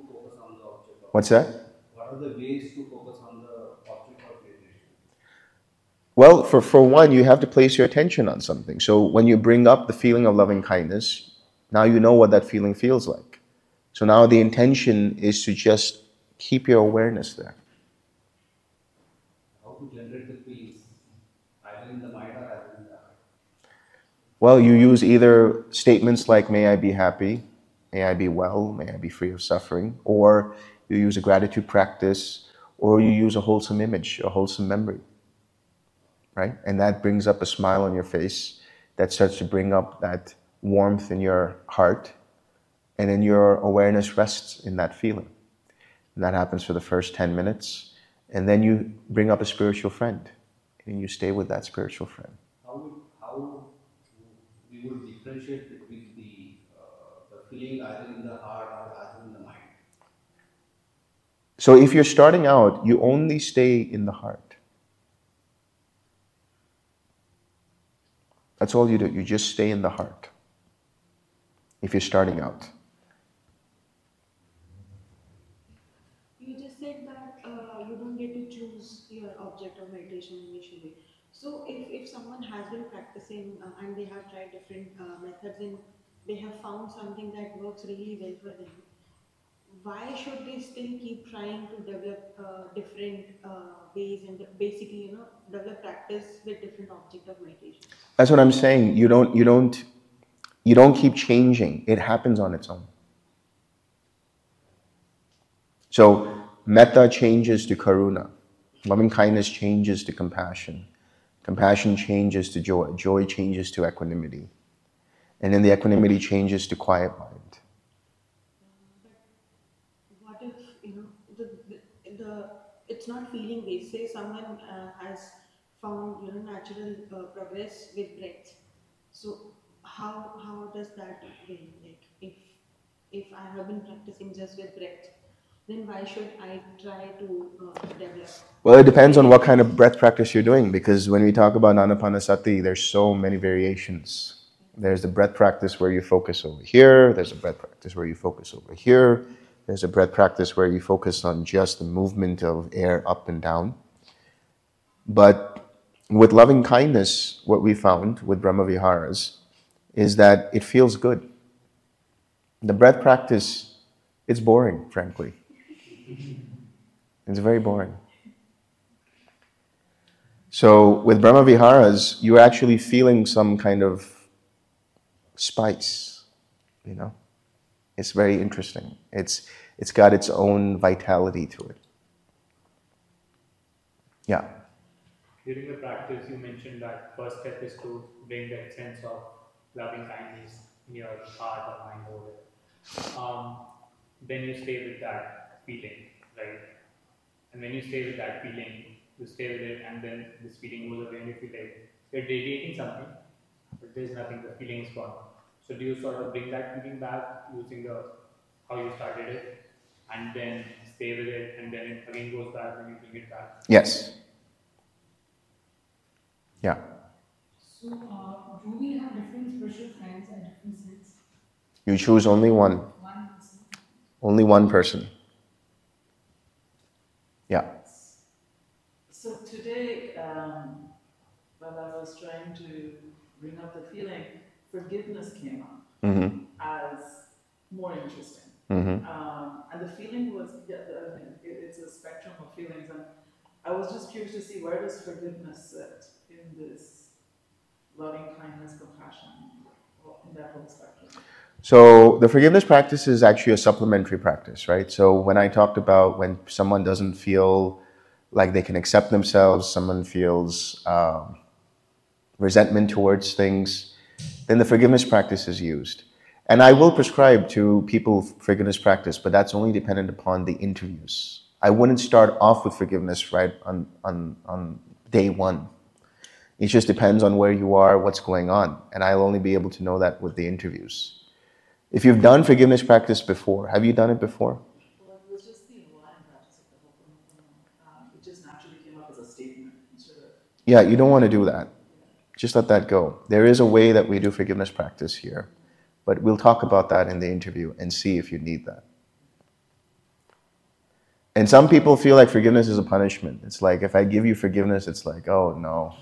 What's that? What are the ways to focus on the object of meditation? Well, for, for one, you have to place your attention on something. So when you bring up the feeling of loving kindness, now you know what that feeling feels like. So now the intention is to just keep your awareness there. How to generate the peace? in the mind or in the heart? Well, you use either statements like, May I be happy, may I be well, may I be free of suffering, or you use a gratitude practice, or you use a wholesome image, a wholesome memory. Right? And that brings up a smile on your face that starts to bring up that warmth in your heart, and then your awareness rests in that feeling. And that happens for the first 10 minutes. And then you bring up a spiritual friend, and you stay with that spiritual friend. How how we would differentiate between the, uh, the feeling either in the heart or either in the mind? So if you're starting out, you only stay in the heart. That's all you do. You just stay in the heart. If you're starting out. You just said that uh, you don't get to choose your object of meditation initially. So, if, if someone has been practicing uh, and they have tried different uh, methods and they have found something that works really well for them, why should they still keep trying to develop uh, different uh, ways and basically, you know, develop practice with different object of meditation? That's what I'm saying. You don't you don't you don't keep changing. It happens on its own. So metta changes to karuna. Loving kindness changes to compassion. Compassion changes to joy. Joy changes to equanimity. And then the equanimity changes to quiet mind. What if, you know, the, the, the it's not feeling based. Say someone uh, has found, you know, natural uh, progress with breath. So how how does that begin? Like if if I have been practicing just with breath, then why should I try to uh, develop? Well, it depends on what kind of breath practice you're doing because when we talk about Anapanasati, there's so many variations. There's the breath practice where you focus over here, there's a breath practice where you focus over here, there's a breath practice where you focus on just the movement of air up and down. But with loving kindness, what we found with Brahma Viharas is that it feels good. The breath practice, it's boring, frankly. It's very boring. So with Brahma Viharas, you're actually feeling some kind of spice, you know? It's very interesting. It's, it's got its own vitality to it. Yeah. During the practice, you mentioned that first step is to bring that sense of loving kindness in your heart or mind over. Um, then you stay with that feeling, right? And when you stay with that feeling, you stay with it, and then this feeling goes away, and you feel like you're radiating something, but there's nothing, the feeling is gone. So do you sort of bring that feeling back using the how you started it, and then stay with it, and then it again goes back, and you bring it back? Yes. Yeah. So, uh, do we have different spiritual friends at different states? You choose only one. One person. Only one person. Yeah. So today, um, when I was trying to bring up the feeling, forgiveness came up Mm-hmm. as more interesting. Mm-hmm. Um, and the feeling was, yeah, the, it, it's a spectrum of feelings. And I was just curious to see where does forgiveness sit in this loving kindness, compassion, in that whole spectrum. So the forgiveness practice is actually a supplementary practice, right? So when I talked about when someone doesn't feel like they can accept themselves, someone feels um, resentment towards things, then the forgiveness practice is used. And I will prescribe to people forgiveness practice, but that's only dependent upon the interviews. I wouldn't start off with forgiveness right on, on, on day one. It just depends on where you are, what's going on. And I'll only be able to know that with the interviews. If you've done forgiveness practice before, have you done it before? Well, it was just the practice of the Ho'oponopono. Um, it just naturally came up as a statement instead of Yeah, you don't want to do that. Just let that go. There is a way that we do forgiveness practice here, but we'll talk about that in the interview and see if you need that. And some people feel like forgiveness is a punishment. It's like if I give you forgiveness, it's like, oh no,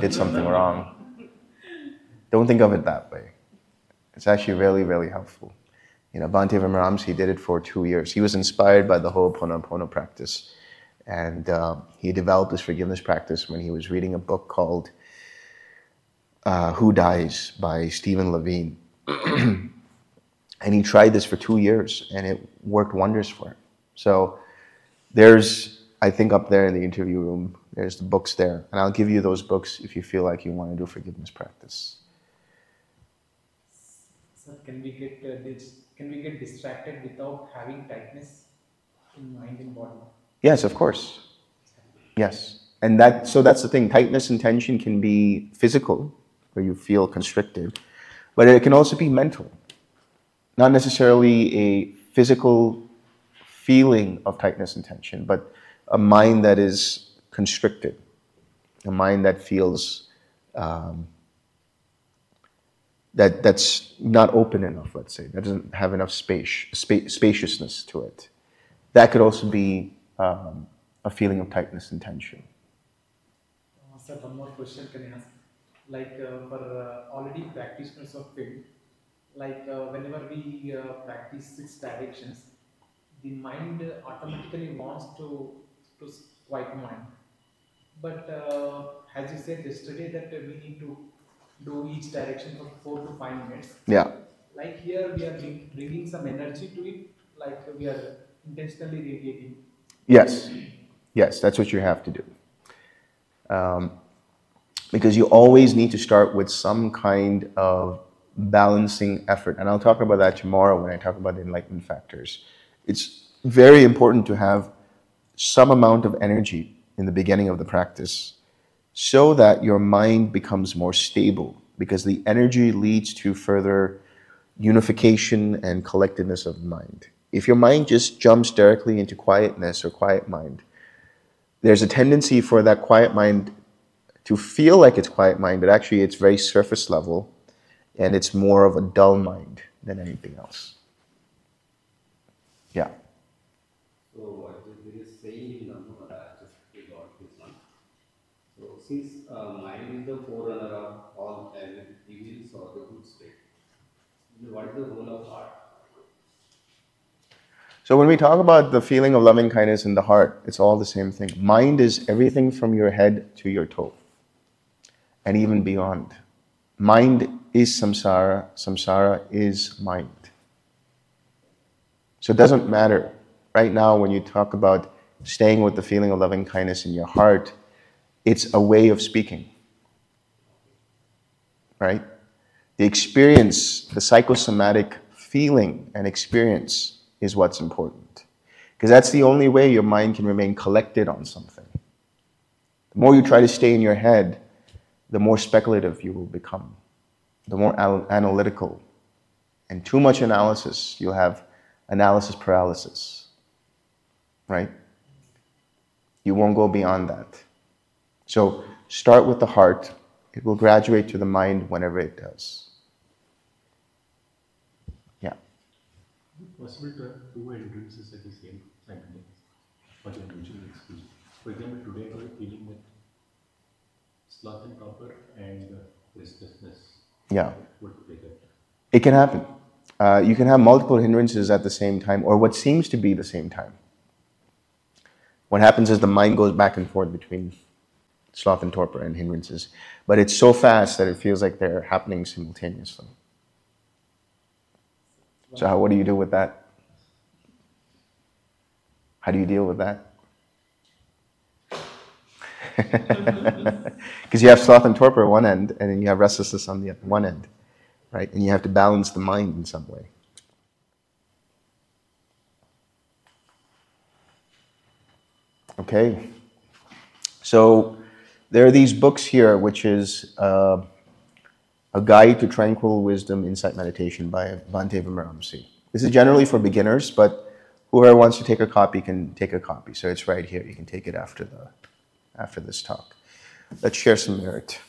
did something wrong. Don't think of it that way. It's actually really, really helpful. You know, Bhante Vimalaramsi did it for two years. He was inspired by the whole Ho'oponopono practice. And uh, he developed this forgiveness practice when he was reading a book called uh, Who Dies by Stephen Levine. and he tried this for two years and it worked wonders for him. So there's, I think, up there in the interview room, there's the books there. And I'll give you those books if you feel like you want to do forgiveness practice. Sir, can we get uh, dis- can we get distracted without having tightness in mind and body? Yes, of course. Yes. And that so that's the thing. Tightness and tension can be physical, where you feel constricted, but it can also be mental. Not necessarily a physical feeling of tightness and tension, but a mind that is constricted, a mind that feels um, that that's not open enough. Let's say that doesn't have enough space, spa- spaciousness to it. That could also be um, a feeling of tightness and tension. One more question can I ask? Like uh, for uh, already practitioners of field, like uh, whenever we uh, practice six directions, the mind automatically wants to to quiet mind. But uh, as you said yesterday, that we need to do each direction for four to five minutes. Yeah. Like here, we are bringing some energy to it, like we are intentionally radiating. Yes, yes, that's what you have to do. Um, because you always need to start with some kind of balancing effort. And I'll talk about that tomorrow when I talk about the enlightenment factors. It's very important to have some amount of energy in the beginning of the practice so that your mind becomes more stable because the energy leads to further unification and collectedness of mind. If your mind just jumps directly into quietness or quiet mind, there's a tendency for that quiet mind to feel like it's quiet mind, but actually it's very surface level and it's more of a dull mind than anything else. Yeah. So uh, there is saying in just got this one. So since uh, mind is the forerunner of all evils or the good state, what is the role of heart? So when we talk about the feeling of loving kindness in the heart, it's all the same thing. Mind is everything from your head to your toe, and even beyond. Mind is samsara, samsara is mind. So it doesn't matter. Right now, when you talk about staying with the feeling of loving kindness in your heart, it's a way of speaking. Right? The experience, the psychosomatic feeling and experience is what's important. Because that's the only way your mind can remain collected on something. The more you try to stay in your head, the more speculative you will become, the more al- analytical. And too much analysis, you'll have analysis paralysis. Right? You won't go beyond that. So start with the heart, it will graduate to the mind whenever it does. Yeah. possible to have two hindrances at the same simultaneous for. For example, today I a feeling that sloth and torpor and uh, restlessness Yeah. it. It can happen. Uh, you can have multiple hindrances at the same time, or what seems to be the same time. What happens is the mind goes back and forth between sloth and torpor and hindrances, but it's so fast that it feels like they're happening simultaneously. So, how, what do you do with that? How do you deal with that? Because you have sloth and torpor at one end, and then you have restlessness on the one end, right? And you have to balance the mind in some way. Okay. So there are these books here, which is uh, a guide to tranquil wisdom, insight meditation by Bhante Vimalaramsi. This is generally for beginners, but whoever wants to take a copy can take a copy. So it's right here. You can take it after the after this talk. Let's share some merit.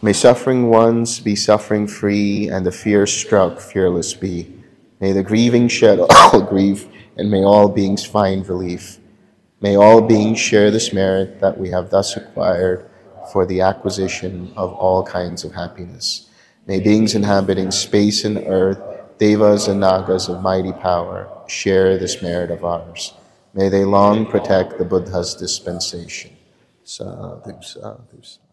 May suffering ones be suffering free, and the fear struck fearless be. May the grieving shed all grief, and may all beings find relief. May all beings share this merit that we have thus acquired for the acquisition of all kinds of happiness. May beings inhabiting space and earth, devas and nagas of mighty power, share this merit of ours. May they long protect the Buddha's dispensation. Sadhu, sadhu, sadhu.